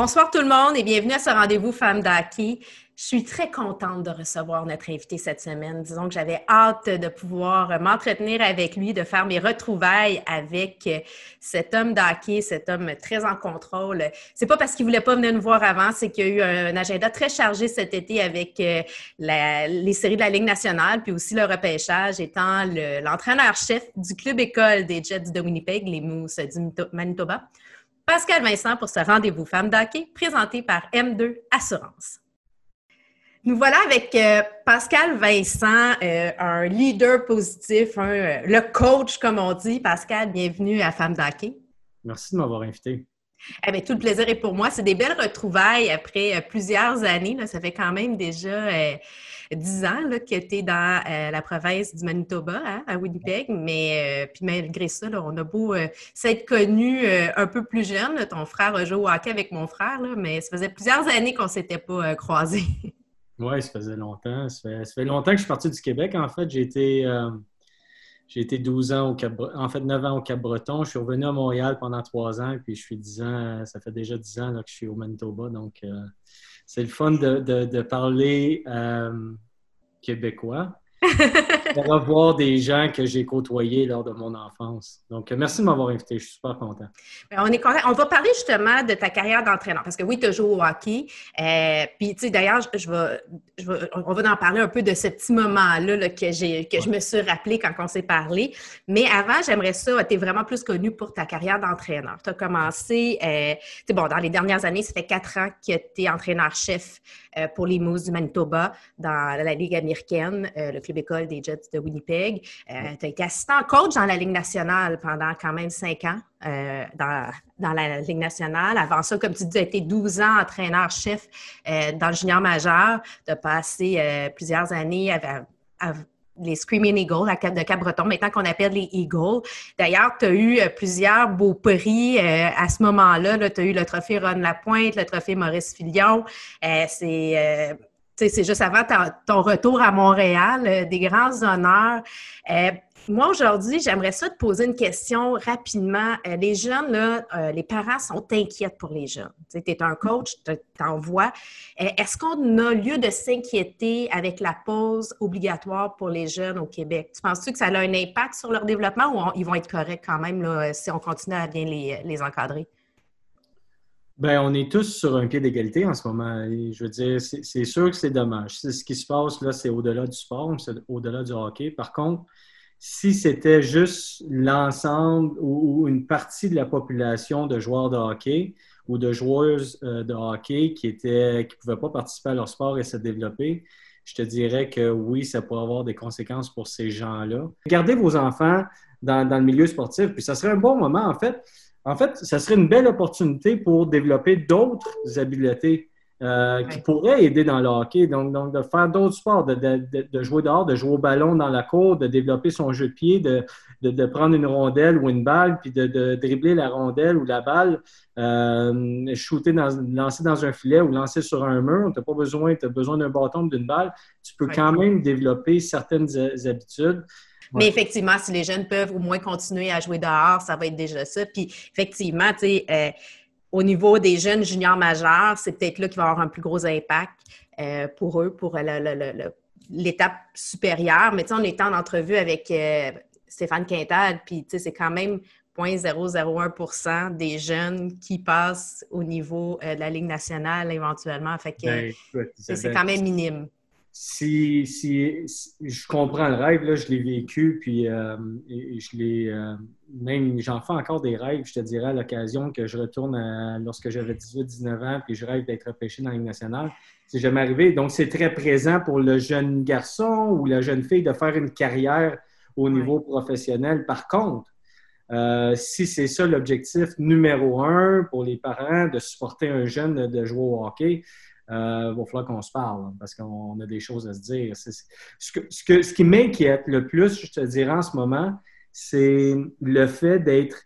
Bonsoir tout le monde et bienvenue à ce rendez-vous Femmes d'Hockey. Je suis très contente de recevoir notre invité cette semaine. Disons que j'avais hâte de pouvoir m'entretenir avec lui, de faire mes retrouvailles avec cet homme d'hockey, cet homme très en contrôle. C'est pas parce qu'il voulait pas venir nous voir avant, c'est qu'il y a eu un agenda très chargé cet été avec euh, les séries de la Ligue nationale, puis aussi le repêchage, étant l'entraîneur-chef du club école des Jets de Winnipeg, les Moose du Manitoba. Pascal Vincent pour ce rendez-vous Femmes d'hockey présenté par M2 Assurance. Nous voilà avec euh, Pascal Vincent, euh, un leader positif, euh, le coach, comme on dit. Pascal, bienvenue à Femmes d'Hockey. Merci de m'avoir invité. Eh bien, tout le plaisir est pour moi. C'est des belles retrouvailles après plusieurs années. Ça fait quand même déjà dix ans là, que tu es dans la province du Manitoba, hein, à Winnipeg. Mais puis malgré ça, on a beau s'être connus un peu plus jeune. Ton frère a joué au hockey avec mon frère, mais ça faisait plusieurs années qu'on ne s'était pas croisés. Oui, ça faisait longtemps. Ça fait, longtemps que je suis parti du Québec. En fait, j'ai été, euh, j'ai été 12 ans au Cap en fait 9 ans au Cap-Breton. Je suis revenu à Montréal pendant 3 ans, puis je suis 10 ans, ça fait déjà 10 ans que je suis au Manitoba. Donc, euh, c'est le fun de, parler euh, québécois. de revoir des gens que j'ai côtoyés lors de mon enfance. Donc, merci de m'avoir invité. Je suis super content. Ben, on est content. On va parler justement de ta carrière d'entraîneur parce que oui, tu joué au hockey. Euh, puis, tu sais, d'ailleurs, je, on va en parler un peu de ce petit moment-là que, que je me suis rappelé quand on s'est parlé. Mais avant, j'aimerais ça, tu es vraiment plus connu pour ta carrière d'entraîneur. Tu as commencé, euh, bon, dans les dernières années, ça fait quatre ans que tu es entraîneur-chef euh, pour les Moose du Manitoba dans la Ligue américaine, euh, le club école des Jets de Winnipeg. Euh, tu as été assistant coach dans la Ligue nationale pendant quand même cinq ans dans, dans, la Ligue nationale. Avant ça, comme tu dis, tu as été 12 ans entraîneur-chef dans le junior majeur. Tu as passé plusieurs années à, les Screaming Eagles de Cap-Breton, maintenant qu'on appelle les Eagles. D'ailleurs, tu as eu plusieurs beaux prix à ce moment-là. tu as eu le trophée Ron Lapointe, le trophée Maurice Filion. c'est c'est juste avant ton retour à Montréal, euh, des grands honneurs. Euh, moi, aujourd'hui, j'aimerais ça te poser une question rapidement. Euh, les jeunes, là, les parents sont inquiets pour les jeunes. Tu es un coach, tu vois. Est-ce qu'on a lieu de s'inquiéter avec la pause obligatoire pour les jeunes au Québec? Tu penses-tu que ça a un impact sur leur développement ou ils vont être corrects quand même là, si on continue à bien les encadrer? Bien, on est tous sur un pied d'égalité en ce moment. je veux dire, c'est sûr que c'est dommage. Ce qui se passe là, c'est au-delà du sport, au-delà du hockey. Par contre, si c'était juste l'ensemble ou, une partie de la population de joueurs de hockey ou de joueuses euh, de hockey qui étaient qui pouvaient pas participer à leur sport et se développer, je te dirais que oui, ça pourrait avoir des conséquences pour ces gens-là. Gardez vos enfants dans, dans le milieu sportif, puis ça serait un bon moment, en fait en fait, ça serait une belle opportunité pour développer d'autres habiletés euh, qui pourraient aider dans le hockey. Donc, donc de faire d'autres sports, de, de, jouer dehors, de jouer au ballon dans la cour, de développer son jeu de pied, de, prendre une rondelle ou une balle, puis de, dribbler la rondelle ou la balle, euh, shooter dans, lancer dans un filet ou lancer sur un mur. Tu n'as pas besoin, as besoin d'un bâton ou d'une balle. Tu peux quand même développer certaines habitudes. Mais effectivement, si les jeunes peuvent au moins continuer à jouer dehors, ça va être déjà ça. Puis effectivement, tu sais, euh, au niveau des jeunes juniors majeurs, c'est peut-être là qu'il va y avoir un plus gros impact euh, pour eux, pour l'étape supérieure. Mais tu sais, on est en entrevue avec euh, Stéphane Quintal, puis tu sais, c'est quand même 0,001% des jeunes qui passent au niveau de la Ligue nationale éventuellement. Fait que ben, c'est quand même minime si, si, je comprends le rêve, là, je l'ai vécu, puis euh, je l'ai euh, même j'en fais encore des rêves, je te dirais à l'occasion que je retourne lorsque j'avais 18-19 ans, puis je rêve d'être repêché dans la Ligue nationale. C'est jamais arrivé. Donc, c'est très présent pour le jeune garçon ou la jeune fille de faire une carrière au niveau professionnel. Par contre, euh, si c'est ça l'objectif numéro un pour les parents, de supporter un jeune de jouer au hockey, il euh, va falloir qu'on se parle hein, parce qu'on a des choses à se dire. Ce, qui m'inquiète le plus, je te dirais en ce moment, c'est le fait d'être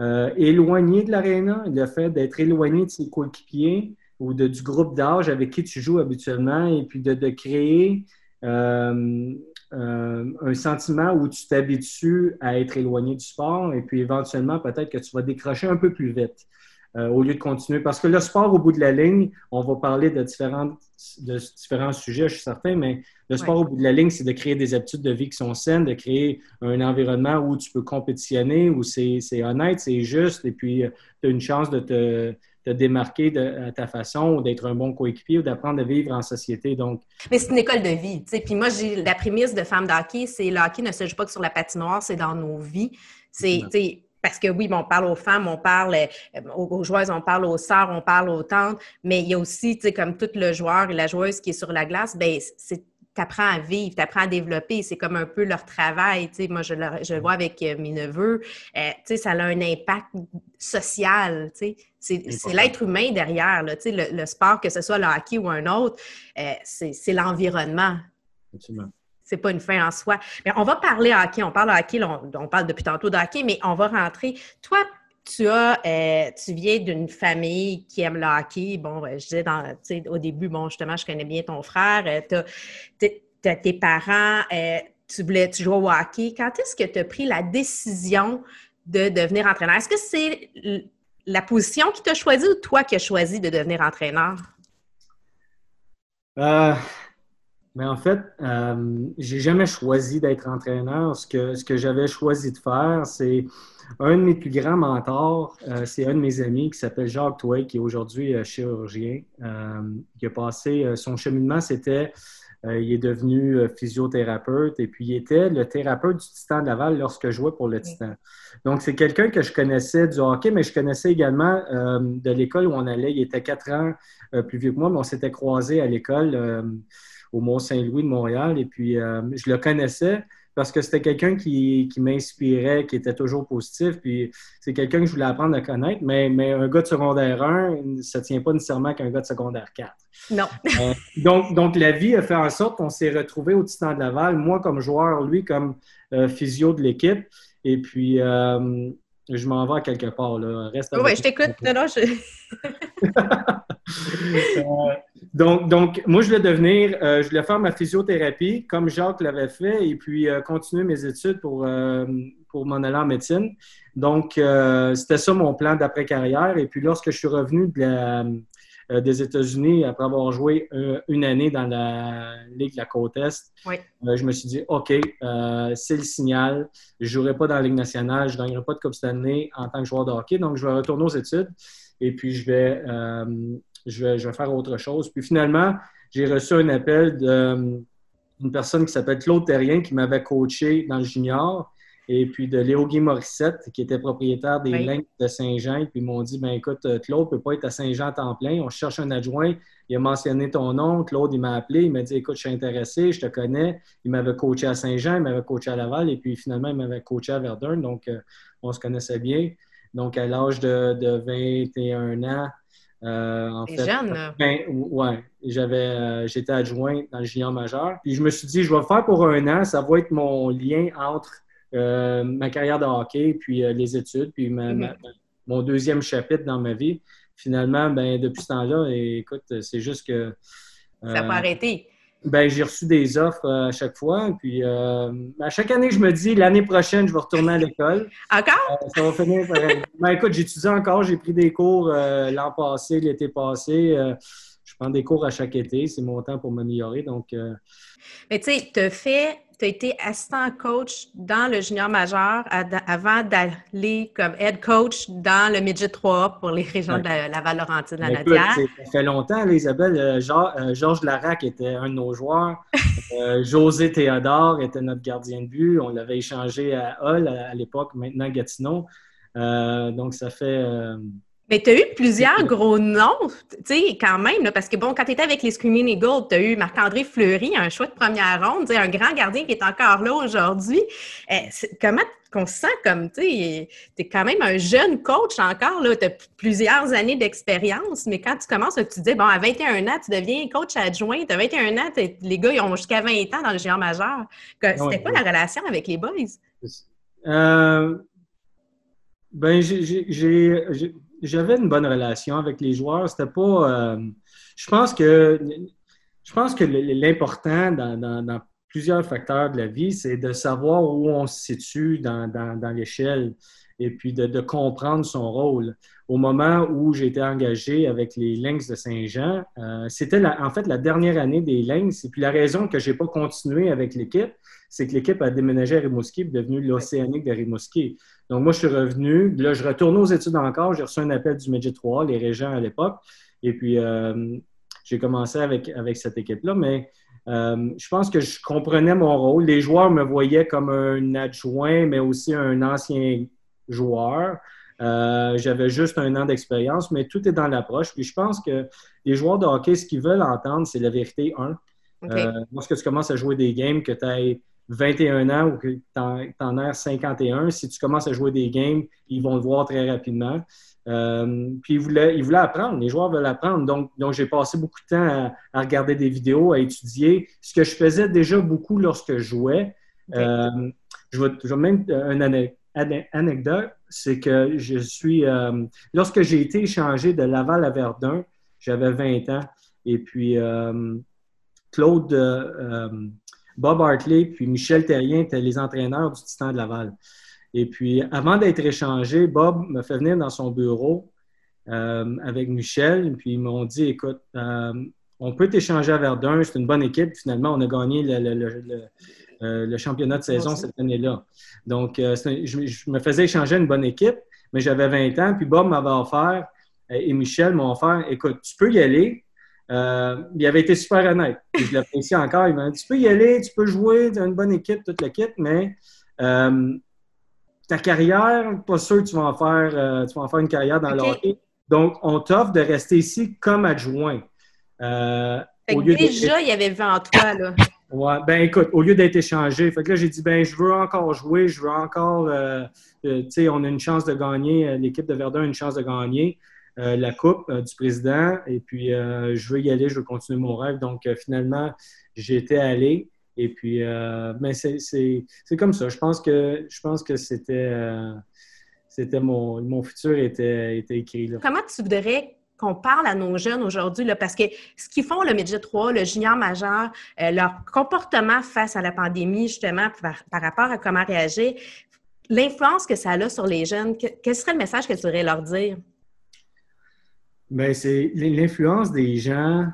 euh, éloigné de l'aréna, le fait d'être éloigné de ses coéquipiers ou de, du groupe d'âge avec qui tu joues habituellement et puis de, créer euh, un sentiment où tu t'habitues à être éloigné du sport et puis éventuellement peut-être que tu vas décrocher un peu plus vite. Euh, au lieu de continuer. Parce que le sport, au bout de la ligne, on va parler de différents, de différents sujets, je suis certain, mais le sport, au bout de la ligne, c'est de créer des habitudes de vie qui sont saines, de créer un environnement où tu peux compétitionner, où c'est honnête, c'est juste, et puis tu as une chance de te te démarquer de, à ta façon ou d'être un bon coéquipier ou d'apprendre à vivre en société. Donc... Mais c'est une école de vie. sais. Puis moi, j'ai la prémisse de femme d'hockey, c'est le hockey ne se joue pas que sur la patinoire, c'est dans nos vies. C'est parce que oui, on parle aux femmes, on parle euh, aux, joueuses, on parle aux sœurs, on parle aux tantes, mais il y a aussi, tu sais, comme tout le joueur et la joueuse qui est sur la glace, ben c'est tu apprends à vivre, tu apprends à développer. C'est comme un peu leur travail. Tu sais, moi, je le, je vois avec euh, mes neveux. Euh, tu sais, ça a un impact social. Tu sais. C'est l'être humain derrière. Là, tu sais, le, sport, que ce soit le hockey ou un autre, euh, c'est l'environnement. C'est pas une fin en soi. Mais on va parler hockey. On parle hockey. On, on, parle depuis tantôt de hockey, mais on va rentrer. Toi, tu as, euh, tu viens d'une famille qui aime le hockey. Bon, euh, je disais au début, bon, justement, je connais bien ton frère. Euh, tu as, tes parents, tu voulais, tu au hockey. Quand est-ce que tu as pris la décision de devenir entraîneur? Est-ce que c'est la position qui t'a choisi ou toi qui as choisi de devenir entraîneur? Mais en fait, j'ai jamais choisi d'être entraîneur. Ce que, ce que j'avais choisi de faire, c'est un de mes plus grands mentors, euh, c'est un de mes amis qui s'appelle Jacques Touet, qui est aujourd'hui euh, chirurgien. Euh, qui a passé son cheminement, c'était il est devenu physiothérapeute et puis il était le thérapeute du Titan de Laval lorsque je jouais pour le Titan. Donc, c'est quelqu'un que je connaissais du hockey, mais je connaissais également de l'école où on allait. Il était quatre ans plus vieux que moi, mais on s'était croisés à l'école au Mont-Saint-Louis de Montréal et puis je le connaissais parce que c'était quelqu'un qui, m'inspirait, qui était toujours positif. Puis c'est quelqu'un que je voulais apprendre à connaître. Mais, mais un gars de secondaire 1, ça ne tient pas nécessairement qu'un gars de secondaire 4. Non. Euh, donc, donc, la vie a fait en sorte qu'on s'est retrouvé au Titan de Laval, moi comme joueur, lui comme euh, physio de l'équipe. Et puis, euh, je m'en vais à quelque part. Là. Reste oui, je t'écoute. Non, non, je... Euh, donc, donc, moi, je voulais devenir, euh, je voulais faire ma physiothérapie comme Jacques l'avait fait et puis euh, continuer mes études pour, pour m'en aller en médecine. Donc, c'était ça mon plan d'après-carrière. Et puis, lorsque je suis revenu des États-Unis, après avoir joué une année dans la Ligue de la Côte Est, je me suis dit, OK, c'est le signal. Je ne jouerai pas dans la Ligue nationale, je ne gagnerai pas de Coupe année en tant que joueur de hockey. Donc, je vais retourner aux études et puis je vais je vais, faire autre chose. Puis finalement, j'ai reçu un appel d'une personne qui s'appelle Claude Terrien qui m'avait coaché dans le junior et puis de Léo Guy Morissette, qui était propriétaire des oui. de Saint-Jean. Puis ils m'ont dit ben écoute, Claude ne peut pas être à Saint-Jean à temps plein. On cherche un adjoint. Il a mentionné ton nom. Claude, il m'a appelé. Il m'a dit écoute, je suis intéressé, je te connais. Il m'avait coaché à Saint-Jean, il m'avait coaché à Laval. Et puis finalement, il m'avait coaché à Verdun. Donc, euh, on se connaissait bien. Donc, à l'âge de, de 21 ans, euh, en fait, jeune, ben, ouais, j'avais, euh, j'étais adjoint dans le junior majeur. Puis je me suis dit, je vais le faire pour un an. Ça va être mon lien entre euh, ma carrière de hockey, puis les études, puis mm-hmm. mon deuxième chapitre dans ma vie. Finalement, ben, depuis ce temps-là, écoute, c'est juste que. ça n'a pas arrêté. Ben, j'ai reçu des offres euh, à chaque fois. Puis euh, à chaque année, je me dis l'année prochaine, je vais retourner à l'école. Encore? Euh, ça va finir. ben, écoute, j'étudie encore. J'ai pris des cours l'an passé, l'été passé. je prends des cours à chaque été. C'est mon temps pour m'améliorer. Donc. Mais tu sais, tu as fait tu as été assistant coach dans le junior majeur avant d'aller comme head coach dans le midget 3 pour les régions de la, Val-Laurentine, la Nadia. Ça fait longtemps, Isabelle. Euh, euh, Georges Larac était un de nos joueurs. Euh, José Théodore était notre gardien de but. On l'avait échangé à Hull à, l'époque, maintenant Gatineau. donc, ça fait mais tu as eu plusieurs gros noms, tu sais, quand même, parce que bon, quand tu étais avec les Screaming Eagles, tu as eu Marc-André Fleury, un choix de première ronde, un grand gardien qui est encore là aujourd'hui. Euh, comment qu'on se sent comme, tu es quand même un jeune coach encore, tu as plusieurs années d'expérience, mais quand tu commences, tu te dis, bon, à 21 ans, tu deviens coach adjoint, tu as 21 ans, les gars, ils ont jusqu'à 20 ans dans le géant majeur. C'était quoi la relation avec les boys? Euh, ben, j'ai j'avais une bonne relation avec les joueurs. C'était pas. Euh, je pense que je pense que l'important dans, plusieurs facteurs de la vie, c'est de savoir où on se situe dans, l'échelle et puis de, comprendre son rôle. Au moment où j'ai été engagé avec les Lynx de Saint-Jean, euh, c'était en fait la dernière année des Lynx. Et puis la raison que je n'ai pas continué avec l'équipe, c'est que l'équipe a déménagé à Rimouski et est devenue l'Océanique de Rimouski. Donc moi, je suis revenu. Là, je retourne aux études encore. J'ai reçu un appel du Midget 3, les régents à l'époque. Et puis, euh, j'ai commencé avec, avec cette équipe-là. Mais euh, je pense que je comprenais mon rôle. Les joueurs me voyaient comme un adjoint, mais aussi un ancien joueur. Euh, j'avais juste un an d'expérience, mais tout est dans l'approche. Puis je pense que les joueurs de hockey, ce qu'ils veulent entendre, c'est la vérité, un. Euh, lorsque tu commences à jouer des games, que tu as 21 ans ou que tu en, as 51, si tu commences à jouer des games, ils vont le voir très rapidement. Euh, puis ils voulaient, ils voulaient apprendre, les joueurs veulent apprendre. Donc, donc j'ai passé beaucoup de temps à, regarder des vidéos, à étudier. Ce que je faisais déjà beaucoup lorsque je jouais. Euh, je, vais, même une anecdote, c'est que je suis. Euh, lorsque j'ai été échangé de Laval à Verdun, j'avais 20 ans. Et puis Claude, Bob Hartley, puis Michel Terrien étaient les entraîneurs du Titan de Laval. Et puis, avant d'être échangé, Bob me fait venir dans son bureau euh, avec Michel. Puis, ils m'ont dit écoute, euh, on peut t'échanger à Verdun, c'est une bonne équipe. Finalement, on a gagné le, euh, championnat de saison cette année-là. Donc, je, me faisais échanger une bonne équipe, mais j'avais 20 ans. Puis, Bob m'avait offert, et Michel m'ont offert écoute, tu peux y aller. Il avait été super honnête. je l'apprécie encore. Il m'a dit Tu peux y aller, tu peux jouer, tu as une bonne équipe, toute l'équipe, mais ta carrière, pas sûr que tu vas en faire, euh, tu vas en faire une carrière dans le hockey. Donc, on t'offre de rester ici comme adjoint. Euh, déjà, il y avait en toi, là. Ouais, ben écoute, au lieu d'être échangé, fait que là, j'ai dit, ben je veux encore jouer, je veux encore, euh, tu sais, on a une chance de gagner, l'équipe de Verdun a une chance de gagner la Coupe du Président, et puis je veux y aller, je veux continuer mon rêve. Donc, finalement, j'étais allé. Et puis, euh, ben, c'est comme ça. Je pense que, je pense que c'était euh, c'était mon, futur était, était écrit. Là. Comment tu voudrais qu'on parle à nos jeunes aujourd'hui, parce que ce qu'ils font, le midget 3, le junior majeur, euh, leur comportement face à la pandémie, justement, par, par rapport à comment réagir, l'influence que ça a sur les jeunes, quel serait le message que tu voudrais leur dire? Bien, c'est l'influence des gens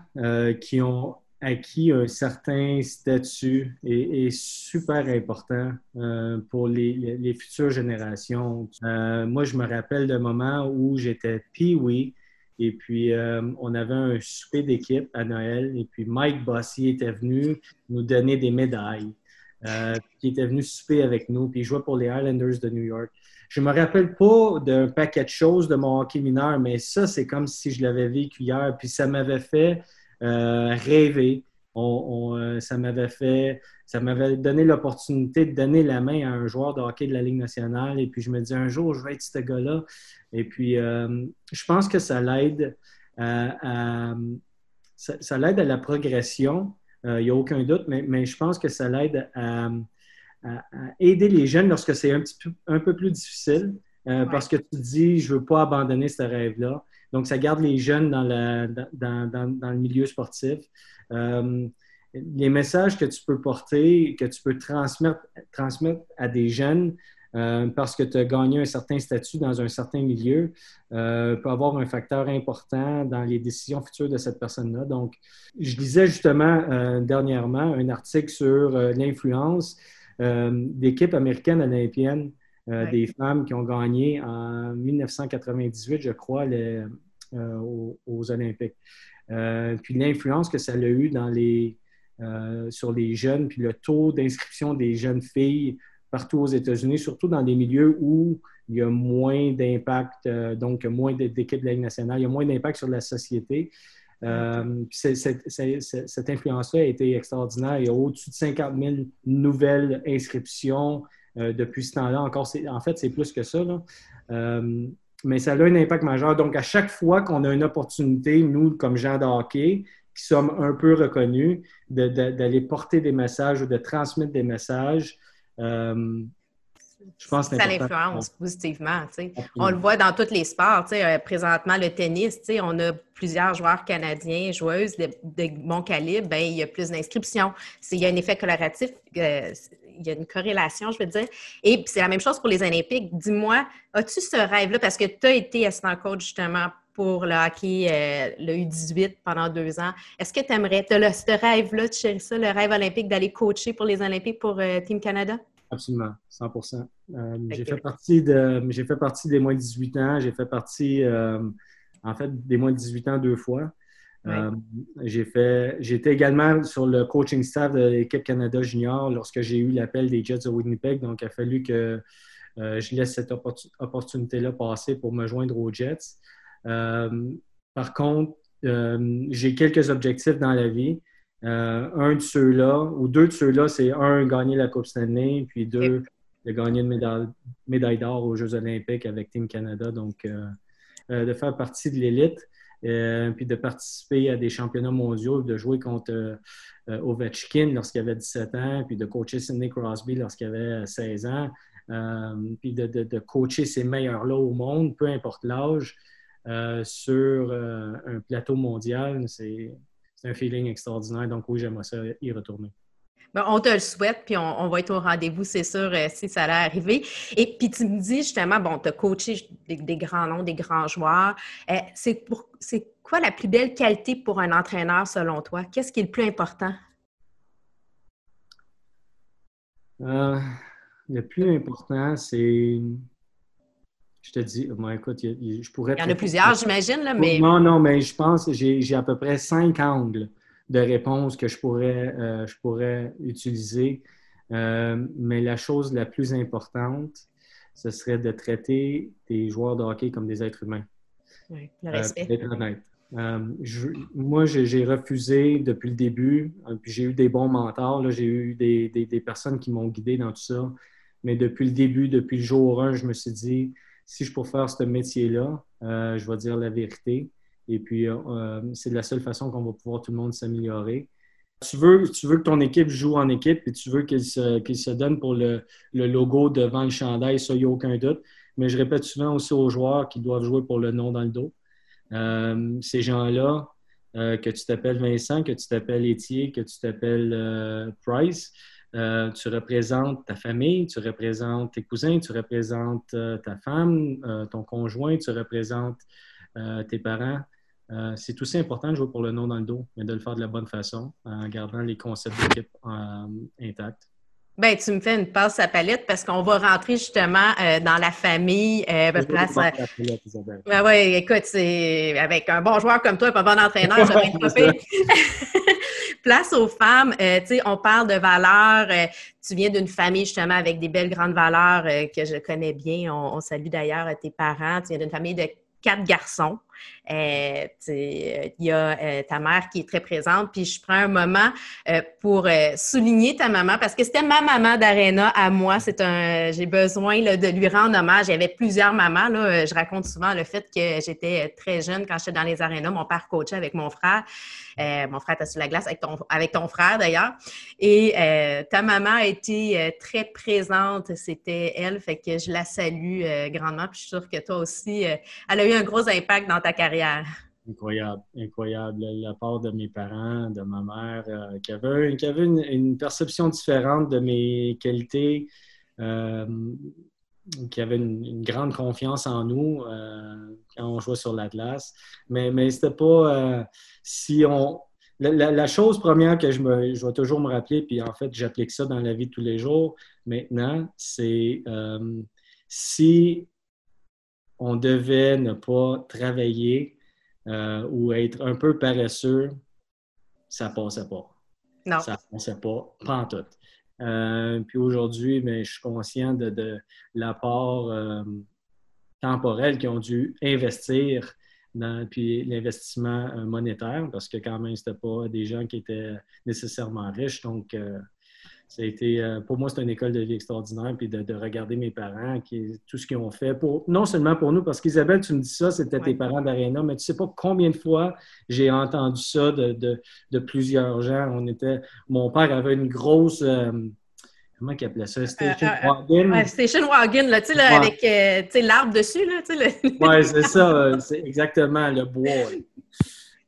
qui ont acquis un certain statut est super important euh, pour les, futures générations. Euh, moi, je me rappelle d'un moment où j'étais pee et puis euh, on avait un souper d'équipe à Noël et puis Mike Bossy était venu nous donner des médailles. qui était venu souper avec nous, puis il jouait pour les Islanders de New York. Je me rappelle pas d'un paquet de choses de mon hockey mineur, mais ça, c'est comme si je l'avais vécu hier, puis ça m'avait fait euh, rêver. Euh, ça m'avait fait, ça m'avait donné l'opportunité de donner la main à un joueur de hockey de la Ligue nationale. Et puis je me dis un jour, je vais être ce gars-là. Et puis euh, je pense que ça l'aide à, ça, l'aide à la progression. Il n'y a aucun doute, mais, je pense que ça l'aide à, aider les jeunes lorsque c'est un, petit peu, un peu plus difficile. Parce que tu dis, je ne veux pas abandonner ce rêve-là. Donc, ça garde les jeunes dans, dans, le milieu sportif. Euh, les messages que tu peux porter, que tu peux transmettre, transmettre à des jeunes euh, parce que tu as gagné un certain statut dans un certain milieu euh, peut avoir un facteur important dans les décisions futures de cette personne-là. Donc, je lisais justement dernièrement un article sur l'influence d'équipes américaines olympiennes euh, des femmes qui ont gagné en 1998, je crois, euh, aux, Olympiques. Euh, puis l'influence que ça a eu dans les, sur les jeunes, puis le taux d'inscription des jeunes filles partout aux États-Unis, surtout dans des milieux où il y a moins d'impact, donc moins d'équipes de la Ligue nationale, il y a moins d'impact sur la société. Cette influence-là a été extraordinaire. Il y a au-dessus de 50 000 nouvelles inscriptions euh, depuis ce temps-là. Encore, en fait, c'est plus que ça. Euh, mais ça a un impact majeur. Donc, à chaque fois qu'on a une opportunité, nous, comme gens de qui sommes un peu reconnus, d'aller porter des messages ou de transmettre des messages, euh, Je pense que ça l'influence positivement. On le voit dans tous les sports. Euh, présentement, le tennis, on a plusieurs joueurs canadiens, joueuses de, bon calibre, ben, il y a plus d'inscriptions. Il y a un effet coloratif, euh, il y a une corrélation, je veux dire. Et c'est la même chose pour les Olympiques. Dis-moi, as-tu ce rêve-là? Parce que tu as été assistant coach justement pour le hockey, euh, le U18 pendant deux ans. Est-ce que tu aimerais, tu as ce rêve-là, tu chéris ça, le rêve olympique d'aller coacher pour les Olympiques pour Team Canada? Absolument, 100 euh, J'ai fait, partie de, j'ai fait partie des moins de 18 ans. J'ai fait partie, euh, en fait, des moins de 18 ans deux fois. Euh, j'ai fait, j'étais également sur le coaching staff de l'équipe Canada Junior lorsque j'ai eu l'appel des Jets de Winnipeg. Donc, il a fallu que je laisse cette opportunité-là passer pour me joindre aux Jets. par contre, j'ai quelques objectifs dans la vie. Euh, un de ceux-là, ou deux de ceux-là, c'est un, gagner la Coupe Stanley, puis deux, de gagner une médaille, d'or aux Jeux olympiques avec Team Canada. Donc, euh, euh, de faire partie de l'élite, puis de participer à des championnats mondiaux, de jouer contre Ovechkin lorsqu'il avait 17 ans, puis de coacher Sidney Crosby lorsqu'il avait 16 ans, puis de, de, coacher ces meilleurs-là au monde, peu importe l'âge, sur un plateau mondial, c'est c'est un feeling extraordinaire. Donc oui, j'aimerais ça y retourner. Ben, on te le souhaite, puis on, va être au rendez-vous, c'est sûr, euh, si ça allait arriver. Et puis tu me dis justement, bon, tu as coaché des, grands noms, des grands joueurs. Euh, c'est, quoi la plus belle qualité pour un entraîneur selon toi? Qu'est-ce qui est le plus important? Euh, le plus important, c'est je te dis, moi, écoute, je pourrais. Il y en a plusieurs, j'imagine, là, mais. Non, non, mais je pense que j'ai à peu près cinq angles de réponse que je pourrais, euh, je pourrais utiliser. Euh, mais la chose la plus importante, ce serait de traiter des joueurs de hockey comme des êtres humains. Oui, le respect. moi, j'ai refusé depuis le début, puis j'ai eu des bons mentors, j'ai eu des, des, des, personnes qui m'ont guidé dans tout ça. Mais depuis le début, depuis le jour 1, je me suis dit, si je peux faire ce métier-là, euh, je vais dire la vérité. Et puis, euh, euh, c'est la seule façon qu'on va pouvoir tout le monde s'améliorer. Tu veux, tu veux que ton équipe joue en équipe et tu veux qu'il se, se, donne pour le, logo devant le chandail, ça, il n'y a aucun doute. Mais je répète souvent aussi aux joueurs qu'ils doivent jouer pour le nom dans le dos. ces gens-là, que tu t'appelles Vincent, que tu t'appelles Étier, que tu t'appelles Price, euh, tu représentes ta famille, tu représentes tes cousins, tu représentes euh, ta femme, euh, ton conjoint, tu représentes tes parents. c'est aussi important de jouer pour le nom dans le dos, mais de le faire de la bonne façon en gardant les concepts d'équipe intacts. Ben, tu me fais une passe à palette parce qu'on va rentrer justement dans la famille. place, ben ouais, écoute, c'est avec un bon joueur comme toi et un bon entraîneur, ça va être place aux femmes, euh, tu sais, on parle de valeurs. Euh, tu viens d'une famille justement avec des belles grandes valeurs euh, que je connais bien. On, salue d'ailleurs tes parents. Tu viens d'une famille de quatre garçons. Il y a ta mère qui est très présente. Puis je prends un moment pour souligner ta maman parce que c'était ma maman d'Arena à moi. C'est un, j'ai besoin de lui rendre hommage. Il y avait plusieurs mamans. Là. Je raconte souvent le fait que j'étais très jeune quand j'étais dans les arénas. Mon père coachait avec mon frère. Euh, mon frère était sur la glace avec ton, avec ton frère d'ailleurs. Et euh, ta maman a été euh, très présente, c'était elle, fait que je la salue grandement. Puis je suis sûre que toi aussi, elle a eu un gros impact dans ta carrière. Incroyable, incroyable. La part de mes parents, de ma mère, qui avait, qui avait une, perception différente de mes qualités, qui avait une, grande confiance en nous quand on jouait sur l'Atlas. Mais, mais c'était pas si on. La, chose première que je, me, je vais toujours me rappeler, puis en fait, j'applique ça dans la vie de tous les jours maintenant, c'est euh, si on devait ne pas travailler euh, ou être un peu paresseux, ça passait pas. Non. Ça passait pas, pas en tout. Euh, puis aujourd'hui, mais je suis conscient de, de l'apport temporel qu'ils ont dû investir puis l'investissement euh, monétaire, parce que quand même, ce pas des gens qui étaient nécessairement riches. Donc, euh, ça a été, euh, pour moi, c'est une école de vie extraordinaire, puis de, regarder mes parents, qui, tout ce qu'ils ont fait, pour, non seulement pour nous, parce qu'Isabelle, tu me dis ça, c'était tes parents d'Arena, mais tu sais pas combien de fois j'ai entendu ça de, plusieurs gens. On était, mon père avait une grosse comment ils appelaient ça? Station Wagon. Ouais, station Wagon, là, tu sais, avec l'arbre dessus, là, tu sais. Oui, c'est ça, c'est exactement le bois.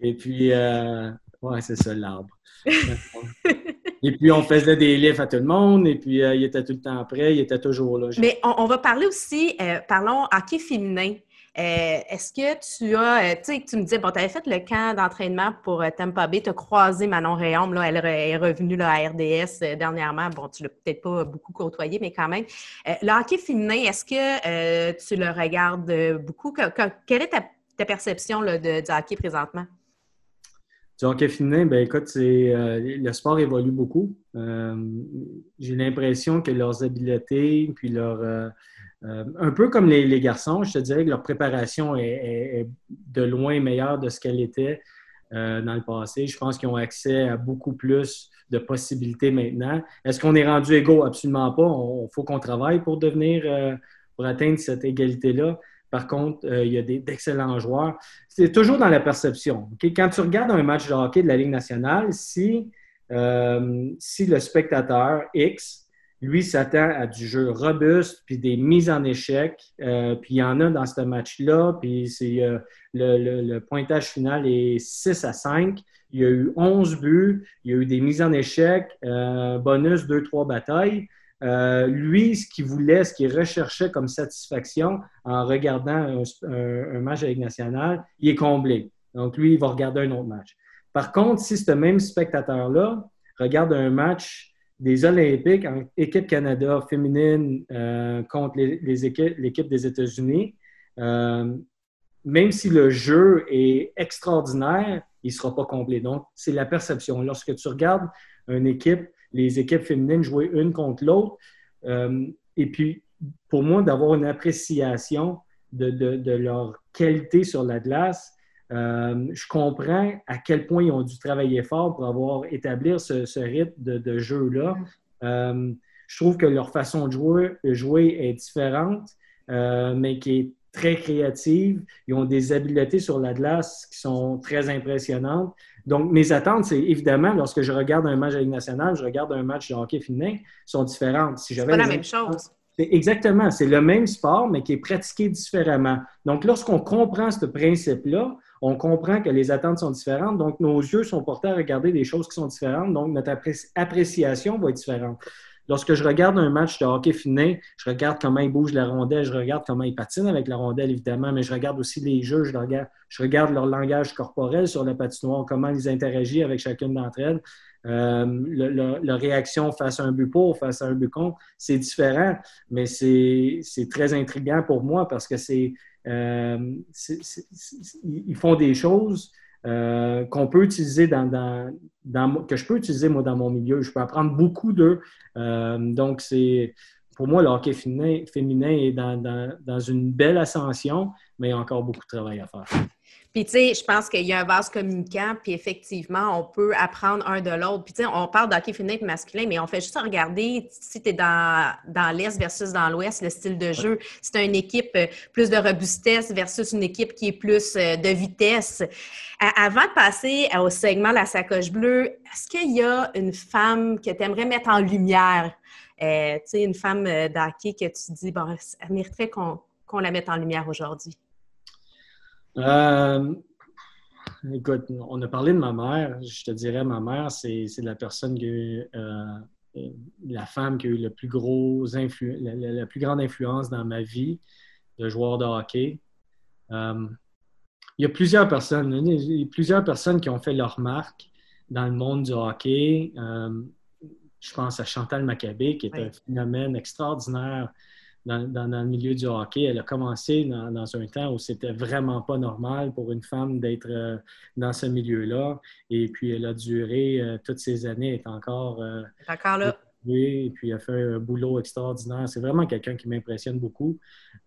Et puis, ouais, c'est ça, l'arbre. et puis, on faisait des livres à tout le monde, et puis il était tout le temps prêt, il était toujours là. Mais on, va parler aussi, parlons hockey féminin. Euh, est-ce que tu as, euh, tu sais, tu me disais, bon, tu avais fait le camp d'entraînement pour euh, Tampa Bay, tu as croisé Manon Réaume, là, elle est revenue à RDS dernièrement. Bon, tu l'as peut-être pas beaucoup côtoyé, mais quand même. le hockey féminin, est-ce que tu le regardes beaucoup? quelle est ta, perception de, du hockey présentement? Du hockey féminin, ben écoute, le sport évolue beaucoup. J'ai l'impression que leurs habiletés, puis leur euh, un peu comme les, garçons, je te dirais que leur préparation est, de loin meilleure de ce qu'elle était euh, dans le passé. Je pense qu'ils ont accès à beaucoup plus de possibilités maintenant. Est-ce qu'on est rendu égaux? Absolument pas. Il faut qu'on travaille pour devenir, euh, pour atteindre cette égalité-là. Par contre, il y a d'excellents joueurs. C'est toujours dans la perception. Quand tu regardes un match de hockey de la Ligue nationale, si, si le spectateur X lui s'attend à du jeu robuste, puis des mises en échec. Euh, puis il y en a dans ce match-là, puis euh, le, pointage final est 6 à 5. Il y a eu 11 buts, il y a eu des mises en échec, euh, bonus 2-3 batailles. Lui, ce qu'il voulait, ce qu'il recherchait comme satisfaction en regardant un, match avec National, il est comblé. Donc, lui, il va regarder un autre match. Par contre, si ce même spectateur-là regarde un match des Olympiques en équipe Canada féminine euh, contre l'équipe des États-Unis, euh, même si le jeu est extraordinaire, il ne sera pas complet. Donc, c'est la perception. Lorsque tu regardes une équipe, les équipes féminines jouer une contre l'autre, euh, et puis pour moi, d'avoir une appréciation de, de, leur qualité sur la glace, euh, je comprends à quel point ils ont dû travailler fort pour avoir établi ce, rythme de, jeu-là. Mm. Euh, je trouve que leur façon de jouer, jouer est différente, mais qui est très créative. Ils ont des habiletés sur la glace qui sont très impressionnantes. Donc, mes attentes, c'est évidemment, lorsque je regarde un match de Ligue nationale, je regarde un match de hockey féminin, sont différentes. Si c'est pas la même chose. Exactement, c'est le même sport, mais qui est pratiqué différemment. Donc, lorsqu'on comprend ce principe-là, on comprend que les attentes sont différentes, donc nos yeux sont portés à regarder des choses qui sont différentes, donc notre appréciation va être différente. Lorsque je regarde un match de hockey féminin, je regarde comment il bouge la rondelle, je regarde comment il patine avec la rondelle, évidemment, mais je regarde aussi les jeux, je regarde, je regarde leur langage corporel sur la patinoire, comment ils interagissent avec chacune d'entre elles. Euh, leur réaction face à un but pour, face à un but contre, c'est différent, mais c'est très intriguant pour moi parce que c'est euh, ils font des choses euh, qu'on peut utiliser dans, que je peux utiliser moi dans mon milieu. Je peux apprendre beaucoup d'eux. Euh, donc, c'est pour moi, le hockey féminin, est dans, une belle ascension, mais il y a encore beaucoup de travail à faire. Puis, tu sais, je pense qu'il y a un vase communicant, puis effectivement, on peut apprendre un de l'autre. Puis, tu sais, on parle d'hockey féminin et masculin, mais on fait juste regarder si tu es dans, dans l'Est versus dans l'Ouest, le style de jeu. Si tu as une équipe euh, plus de robustesse versus une équipe qui est plus euh, de vitesse. Avant de passer au segment La sacoche bleue, est-ce qu'il y a une femme que tu aimerais mettre en lumière? Euh, tu sais, une femme d'hockey que tu dis, bon, elle mériterait qu'on la mette en lumière aujourd'hui? Euh, écoute, on a parlé de ma mère. Je te dirais, ma mère, c'est la personne euh, la femme qui a eu le plus gros la, plus grande influence dans ma vie de joueur de hockey. Euh, il y a plusieurs personnes, il y a plusieurs personnes qui ont fait leur marque dans le monde du hockey. je pense à Chantal Maccabé, qui est un phénomène extraordinaire dans, le milieu du hockey. Elle a commencé dans, un temps où c'était vraiment pas normal pour une femme d'être euh, dans ce milieu-là. Et puis, elle a duré euh, toutes ces années, est encore, euh, encore là. Et puis, elle a fait un boulot extraordinaire. C'est vraiment quelqu'un qui m'impressionne beaucoup.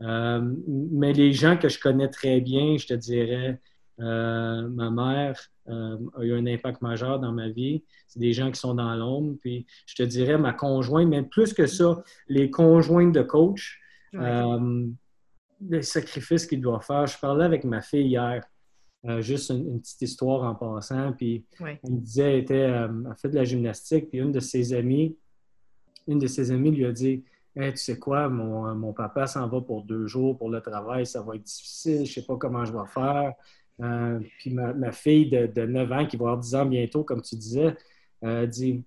mais les gens que je connais très bien, je te dirais, euh, ma mère euh, a eu un impact majeur dans ma vie. C'est des gens qui sont dans l'ombre. Puis je te dirais, ma conjointe, mais plus que ça, les conjointes de coach, euh, le sacrifice qu'il doit faire. Je parlais avec ma fille hier, juste une, petite histoire en passant. Puis elle me disait, elle, était, elle fait de la gymnastique, puis une de ses amies une de ses amies lui a dit tu sais quoi, mon, papa s'en va pour deux jours pour le travail, ça va être difficile, je ne sais pas comment je vais faire. Euh, puis ma, fille de, 9 ans, qui va avoir 10 ans bientôt, comme tu disais, euh, dit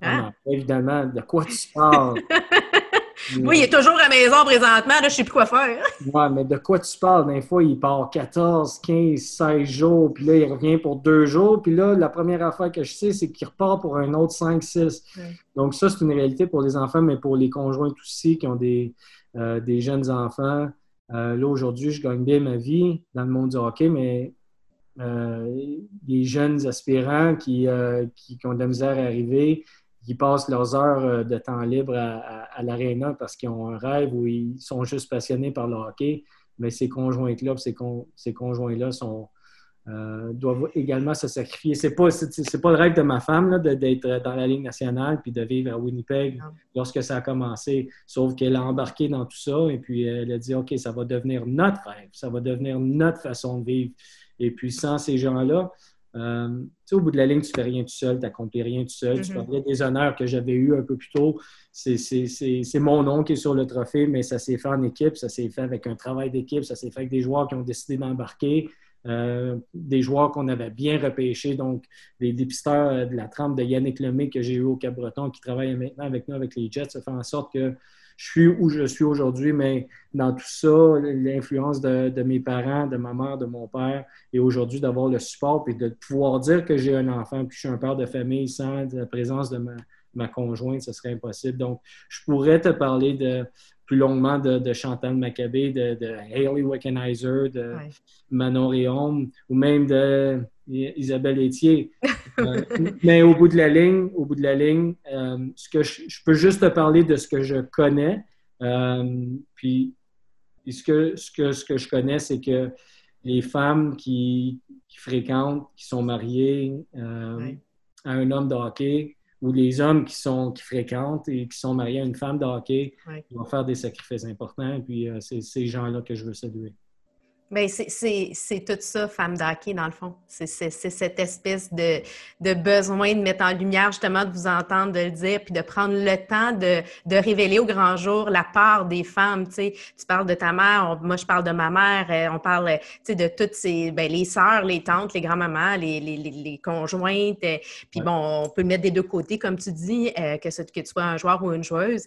ah. évidemment, de quoi tu parles? oui, il est toujours à la maison présentement, là, je ne sais plus quoi faire. oui, mais de quoi tu parles? Des fois, il part 14, 15, 16 jours, puis là, il revient pour deux jours. Puis là, la première affaire que je sais, c'est qu'il repart pour un autre 5, 6. Donc, ça, c'est une réalité pour les enfants, mais pour les conjoints aussi qui ont des, euh, des jeunes enfants. Euh, là, aujourd'hui, je gagne bien ma vie dans le monde du hockey, mais euh, les jeunes aspirants qui, qui, qui, ont de la misère à arriver, qui passent leurs heures euh, de temps libre à, l'aréna parce qu'ils ont un rêve ou ils sont juste passionnés par le hockey. Mais ces conjoints-là, ces, ces conjoints-là sont, euh, doivent également se sacrifier. C'est pas, c'est, pas le rêve de ma femme d'être dans la Ligue nationale puis de vivre à Winnipeg lorsque ça a commencé. Sauf qu'elle a embarqué dans tout ça et puis elle a dit OK, ça va devenir notre rêve, ça va devenir notre façon de vivre. Et puis sans ces gens-là, euh, au bout de la ligne, tu ne fais rien tout seul, tu n'accomplis rien tout seul. Tu mm-hmm. parlais des honneurs que j'avais eus un peu plus tôt. C'est mon nom qui est sur le trophée, mais ça s'est fait en équipe, ça s'est fait avec un travail d'équipe, ça s'est fait avec des joueurs qui ont décidé d'embarquer, euh, des joueurs qu'on avait bien repêchés, donc des dépisteurs euh, de la trempe de Yannick Lemay que j'ai eu au Cap-Breton qui travaille maintenant avec nous avec les Jets. Ça fait en sorte que je suis où je suis aujourd'hui, mais dans tout ça, l'influence de, mes parents, de ma mère, de mon père, et aujourd'hui d'avoir le support et de pouvoir dire que j'ai un enfant, puis je suis un père de famille sans la présence de ma, conjointe, ce serait impossible. Donc, je pourrais te parler de, plus longuement de, Chantal Maccabé, de, de Hayley Wickenheiser, de Manon Réaume, ou même de Isabelle Etier. Euh, mais au bout de la ligne, au bout de la ligne, euh, ce que je, peux juste te parler de ce que je connais. Euh, puis ce que, ce, que, ce que je connais, c'est que les femmes qui, fréquentent, qui sont mariées à un homme de hockey, ou les hommes qui sont qui fréquentent et qui sont mariés à une femme de hockey, vont faire des sacrifices importants. Et puis c'est ces gens-là que je veux saluer. Bien, c'est tout ça, femme d'hockey, dans le fond. C'est cette espèce de, de, besoin de mettre en lumière, justement, de vous entendre, de le dire, puis de prendre le temps de, de révéler au grand jour la part des femmes. Tu, sais, tu parles de ta mère, moi je parle de ma mère, euh, on parle tu sais, de toutes ces, ben, les sœurs, les tantes, les grands-mamans, les, les, les, conjointes. Euh, puis bon, on peut le mettre des deux côtés, comme tu dis, euh, que, que tu sois un joueur ou une joueuse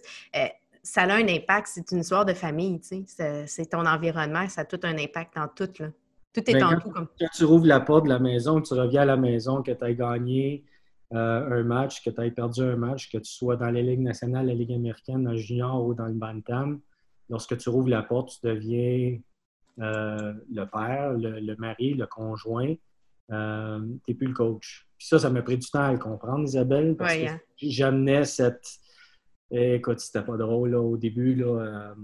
ça a un impact. C'est une histoire de famille, tu sais. C'est ton environnement, ça a tout un impact dans tout, là. Tout est en tout. Comme... Quand tu rouvres la porte de la maison, tu reviens à la maison, que tu as gagné euh, un match, que tu as perdu un match, que tu sois dans la Ligue nationale, la Ligue américaine, dans le junior ou dans le bantam, lorsque tu rouvres la porte, tu deviens euh, le père, le, mari, le conjoint. Euh, tu n'es plus le coach. Puis ça, ça m'a pris du temps à le comprendre, Isabelle, parce que hein. j'amenais cette écoute, c'était pas drôle au début. Là, euh,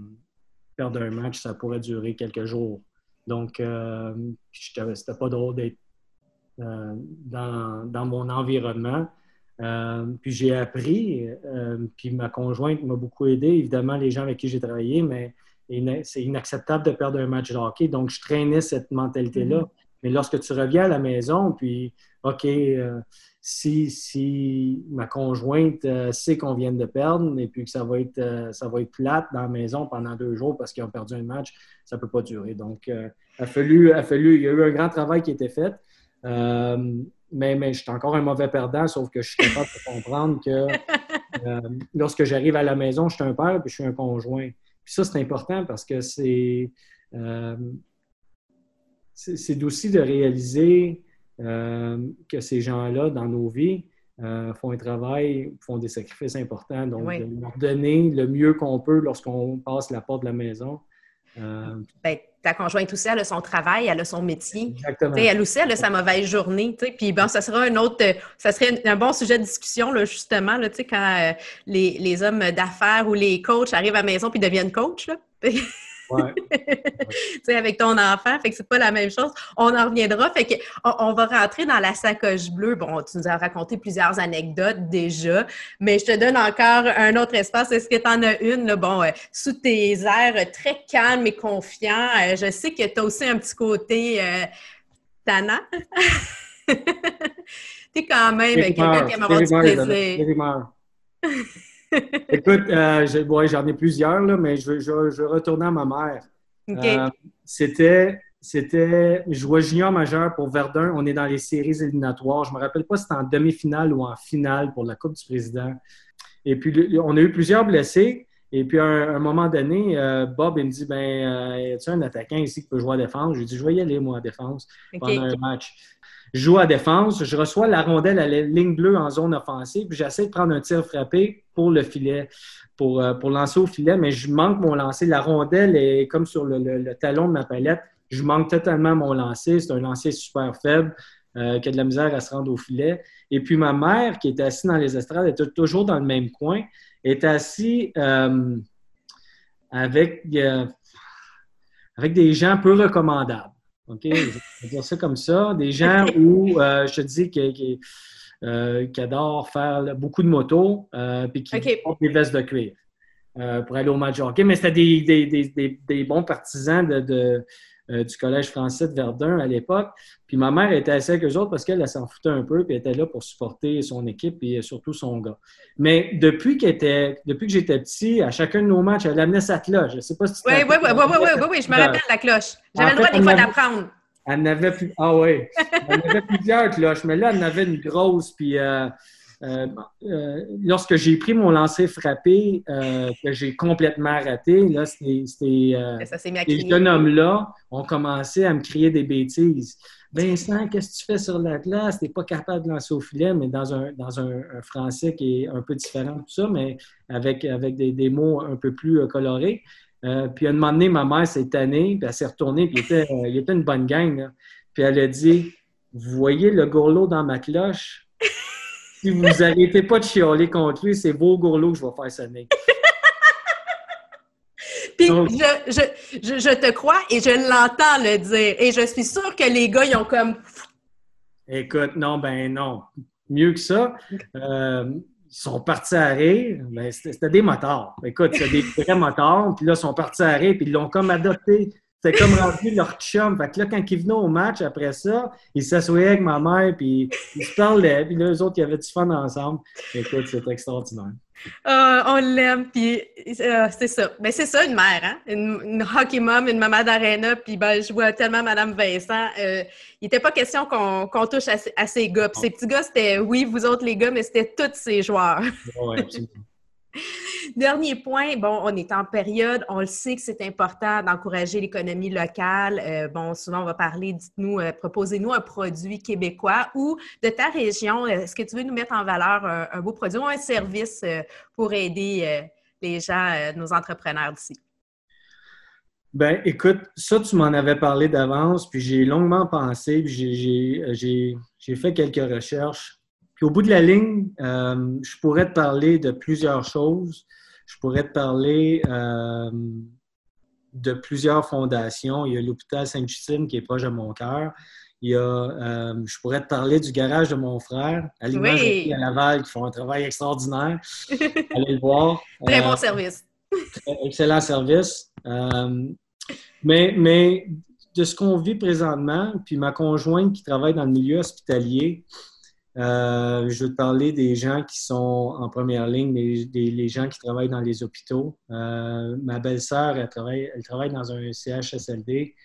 perdre un match, ça pourrait durer quelques jours. Donc, euh, c'était pas drôle d'être euh, dans, mon environnement. Puis j'ai appris, puis ma conjointe m'a beaucoup aidé, évidemment, les gens avec qui j'ai travaillé, mais c'est inacceptable de perdre un match de hockey. Donc, je traînais cette mentalité-là. Mm-hmm. Mais lorsque tu reviens à la maison, puis, OK, si, ma conjointe euh, sait qu'on vient de perdre et puis que ça va être euh, ça va être plate dans la maison pendant deux jours parce qu'ils ont perdu un match, ça ne peut pas durer. Donc, euh, a fallu, a fallu, il y a eu un grand travail qui a été fait. mais, mais je suis encore un mauvais perdant, sauf que je suis capable de comprendre que lorsque j'arrive à la maison, je suis un père et je suis un conjoint. Puis ça, c'est important parce que c'est c'est aussi de réaliser euh, que ces gens-là, dans nos vies, euh, font un travail, font des sacrifices importants. Donc, de leur donner le mieux qu'on peut lorsqu'on passe la porte de la maison. Euh, ben, ta conjointe aussi, elle a son travail, elle a son métier. Exactement. elle aussi, elle a sa mauvaise journée. Puis bon, ça sera un autre, ça serait un bon sujet de discussion, là, justement, là, quand les, les, hommes d'affaires ou les coachs arrivent à la maison puis deviennent coachs. Là. Ouais. tu sais, avec ton enfant, fait que c'est pas la même chose. On en reviendra. Fait que on, va rentrer dans la sacoche bleue. Bon, tu nous as raconté plusieurs anecdotes déjà, mais je te donne encore un autre espace. Est-ce que tu en as une, là, bon, euh, sous tes airs très calmes et confiants? Euh, je sais que tu as aussi un petit côté euh, tannant. tu es quand même quelqu'un qui aime avoir du plaisir. Écoute, euh, j'en ai plusieurs, là, mais je, je, je vais retourner à ma mère. Euh, c'était, c'était, je jouais junior majeur pour Verdun. On est dans les séries éliminatoires. Je me rappelle pas si c'était en demi-finale ou en finale pour la Coupe du Président. Et puis, on a eu plusieurs blessés. Et puis, à un, moment donné, euh, Bob, il me dit, ben, euh, y un attaquant ici qui peut jouer à défense? J'ai dit, je vais y aller, moi, à défense, pendant un match. Je joue à défense, je reçois la rondelle à la ligne bleue en zone offensive, puis j'essaie de prendre un tir frappé pour le filet, pour, euh, pour lancer au filet, mais je manque mon lancer. La rondelle est comme sur le, talon de ma palette. Je manque totalement mon lancer. C'est un lancer super faible. qui a de la misère à se rendre au filet. Et puis ma mère, qui était assise dans les estrades, était toujours dans le même coin est assis euh, avec, euh, avec des gens peu recommandables. OK? Je vais dire ça comme ça. Des gens où, euh, je te dis, qui, adorent faire beaucoup de motos puis qui portent des vestes de cuir pour aller au match hockey. Mais c'était des, bons partisans de euh, du Collège français de Verdun à l'époque. Puis ma mère était assez avec eux autres parce qu'elle s'en foutait un peu, puis elle était là pour supporter son équipe et surtout son gars. Mais depuis, était, depuis que j'étais petit, à chacun de nos matchs, elle amenait sa cloche. Je ne sais pas si tu Oui, oui, oui, oui, oui, oui, je me rappelle la cloche. J'avais le droit des fois d'apprendre. Elle n'avait plus. Ah oui. Elle avait plusieurs cloches, mais là, elle en avait une grosse. Puis euh, euh, euh, lorsque j'ai pris mon lancer frappé, euh, que j'ai complètement raté, là, c'était, les jeunes hommes-là ont commencé à me crier des bêtises. Vincent, qu'est-ce que tu fais sur la classe? Tu n'es pas capable de lancer au filet, mais dans un, dans un, français qui est un peu différent de tout ça, mais avec, avec des, mots un peu plus colorés. puis à un moment donné, ma mère s'est tannée, puis elle s'est retournée, puis il était, il était une bonne gang. Puis elle a dit Vous voyez le gourlot dans ma cloche si vous n'arrêtez pas de chialer contre lui, c'est vos gourlots que je vais faire sonner. Puis je, te crois et je l'entends le dire. Et je suis sûre que les gars, ils ont comme. Écoute, non, ben non. Mieux que ça. Euh, ils sont partis à rire. Ben, c'était des motards. Écoute, c'était des vrais motards. Puis là, ils sont partis à rire. Puis ils l'ont comme adopté c'était comme rendu leur chum. Fait que là, quand ils venaient au match après ça, ils s'assoyaient avec ma mère, puis ils se parlaient, puis là, eux autres, ils avaient du fun ensemble. Écoute, c'était extraordinaire. Euh, on l'aime, puis euh, c'est ça. Mais c'est ça, une mère, hein? Une, hockey mom, une maman d'arena, puis ben, je vois tellement Mme Vincent. Euh, il n'était pas question qu'on touche à, ces gars. Puis ces petits gars, c'était, oui, vous autres les gars, mais c'était tous ces joueurs. Oui, absolument. Dernier point, bon, on est en période, on le sait que c'est important d'encourager l'économie locale. Euh, bon, souvent on va parler, dites-nous, euh, proposez-nous un produit québécois ou de ta région. Est-ce que tu veux nous mettre en valeur un, beau produit ou un service euh, pour aider les gens, nos entrepreneurs d'ici? Ben, écoute, ça, tu m'en avais parlé d'avance, puis j'ai longuement pensé, puis j'ai fait quelques recherches. Puis au bout de la ligne, euh, je pourrais te parler de plusieurs choses. Je pourrais te parler euh, de plusieurs fondations. Il y a l'hôpital Sainte-Justine qui est proche de mon cœur. Il y a, euh, je pourrais te parler du garage de mon frère, à l'image oui. à Laval, qui font un travail extraordinaire. Allez le voir. Très bon service. excellent service. mais, mais de ce qu'on vit présentement, puis ma conjointe qui travaille dans le milieu hospitalier, euh, je veux te parler des gens qui sont en première ligne, les, les gens qui travaillent dans les hôpitaux. Euh, ma belle-sœur, elle travaille, elle travaille dans un CHSLD.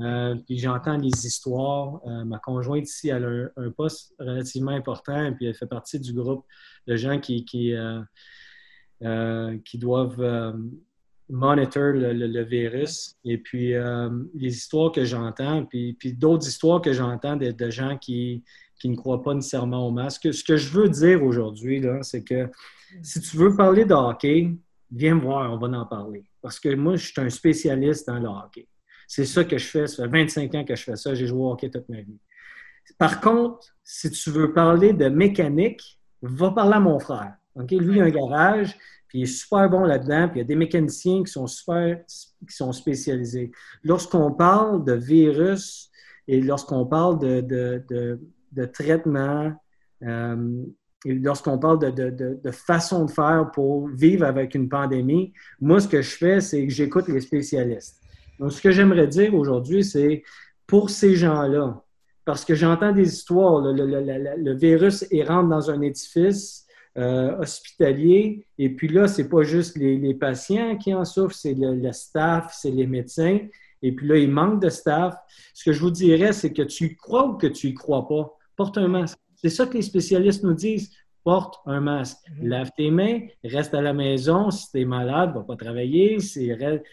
Euh, puis j'entends les histoires. ma conjointe ici, elle a un, poste relativement important, puis elle fait partie du groupe de gens qui doivent monitor le, virus. Et puis les histoires que j'entends, puis, puis d'autres histoires que j'entends de, gens qui, qui ne croient pas nécessairement au masque. Ce que je veux dire aujourd'hui, c'est que si tu veux parler de hockey, viens me voir, on va en parler. Parce que moi, je suis un spécialiste dans le hockey. C'est ça que je fais. Ça fait 25 ans que je fais ça. J'ai joué au hockey toute ma vie. Par contre, si tu veux parler de mécanique, va parler à mon frère. Lui, il a un garage, puis il est super bon là-dedans, puis il y a des mécaniciens qui sont super, qui sont spécialisés. Lorsqu'on parle de virus et lorsqu'on parle de de traitement, euh, lorsqu'on parle de, façon de faire pour vivre avec une pandémie, moi, ce que je fais, c'est que j'écoute les spécialistes. Donc, ce que j'aimerais dire aujourd'hui, c'est pour ces gens-là, parce que j'entends des histoires, le, virus il rentre dans un édifice, euh, hospitalier. Et puis là, c'est pas juste les, patients qui en souffrent, c'est le, staff, c'est les médecins. Et puis là, il manque de staff. Ce que je vous dirais, c'est que tu y crois ou que tu y crois pas, porte un masque. C'est ça que les spécialistes nous disent. Porte un masque. Mm-hmm. Lave tes mains, reste à la maison. Si tu es malade, va pas travailler.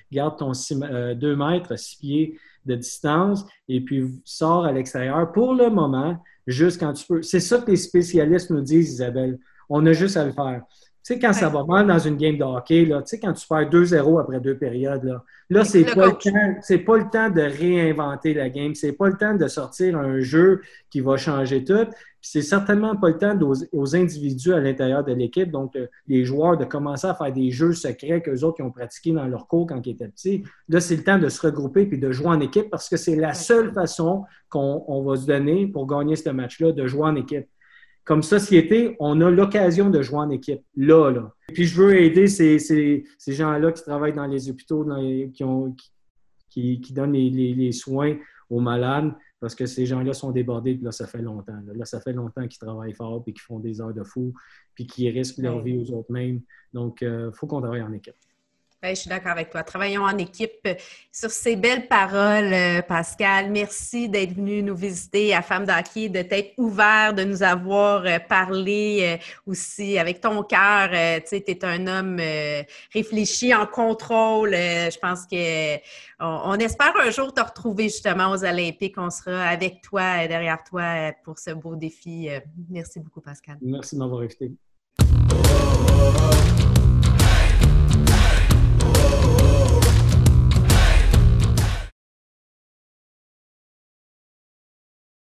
Garde ton 2 euh, mètres, 6 pieds de distance et puis sors à l'extérieur pour le moment, juste quand tu peux. C'est ça que les spécialistes nous disent, Isabelle. On a juste à le faire. Tu sais, quand ça va mal dans une game de hockey, là, tu sais, quand tu perds 2-0 après deux périodes, là, là c'est pas, le temps, pas le temps de réinventer la game. C'est pas le temps de sortir un jeu qui va changer tout. C'est certainement pas le temps aux, individus à l'intérieur de l'équipe, donc euh, les joueurs, de commencer à faire des jeux secrets qu'eux autres ont pratiqués dans leur cours quand ils étaient petits. Là, c'est le temps de se regrouper puis de jouer en équipe parce que c'est la seule façon qu'on va se donner pour gagner ce match-là, de jouer en équipe comme société, on a l'occasion de jouer en équipe, là, là. Et puis, je veux aider ces, ces, ces gens-là qui travaillent dans les hôpitaux, qui, ont, qui, qui, donnent les, les, soins aux malades, parce que ces gens-là sont débordés, puis là, ça fait longtemps. Là, ça fait longtemps qu'ils travaillent fort, puis qu'ils font des heures de fou, puis qu'ils risquent leur vie aux autres mêmes. Donc, il euh, faut qu'on travaille en équipe. Ben, je suis d'accord avec toi. Travaillons en équipe. Sur ces belles paroles, euh, Pascal, merci d'être venu nous visiter à Femme d'Hockey, de t'être ouvert, de nous avoir euh, parlé euh, aussi avec ton cœur. tu sais, es un homme réfléchi, en contrôle. je pense que on, espère un jour te retrouver justement aux Olympiques. On sera avec toi, derrière toi, pour ce beau défi. merci beaucoup, Pascal. Merci de m'avoir invité.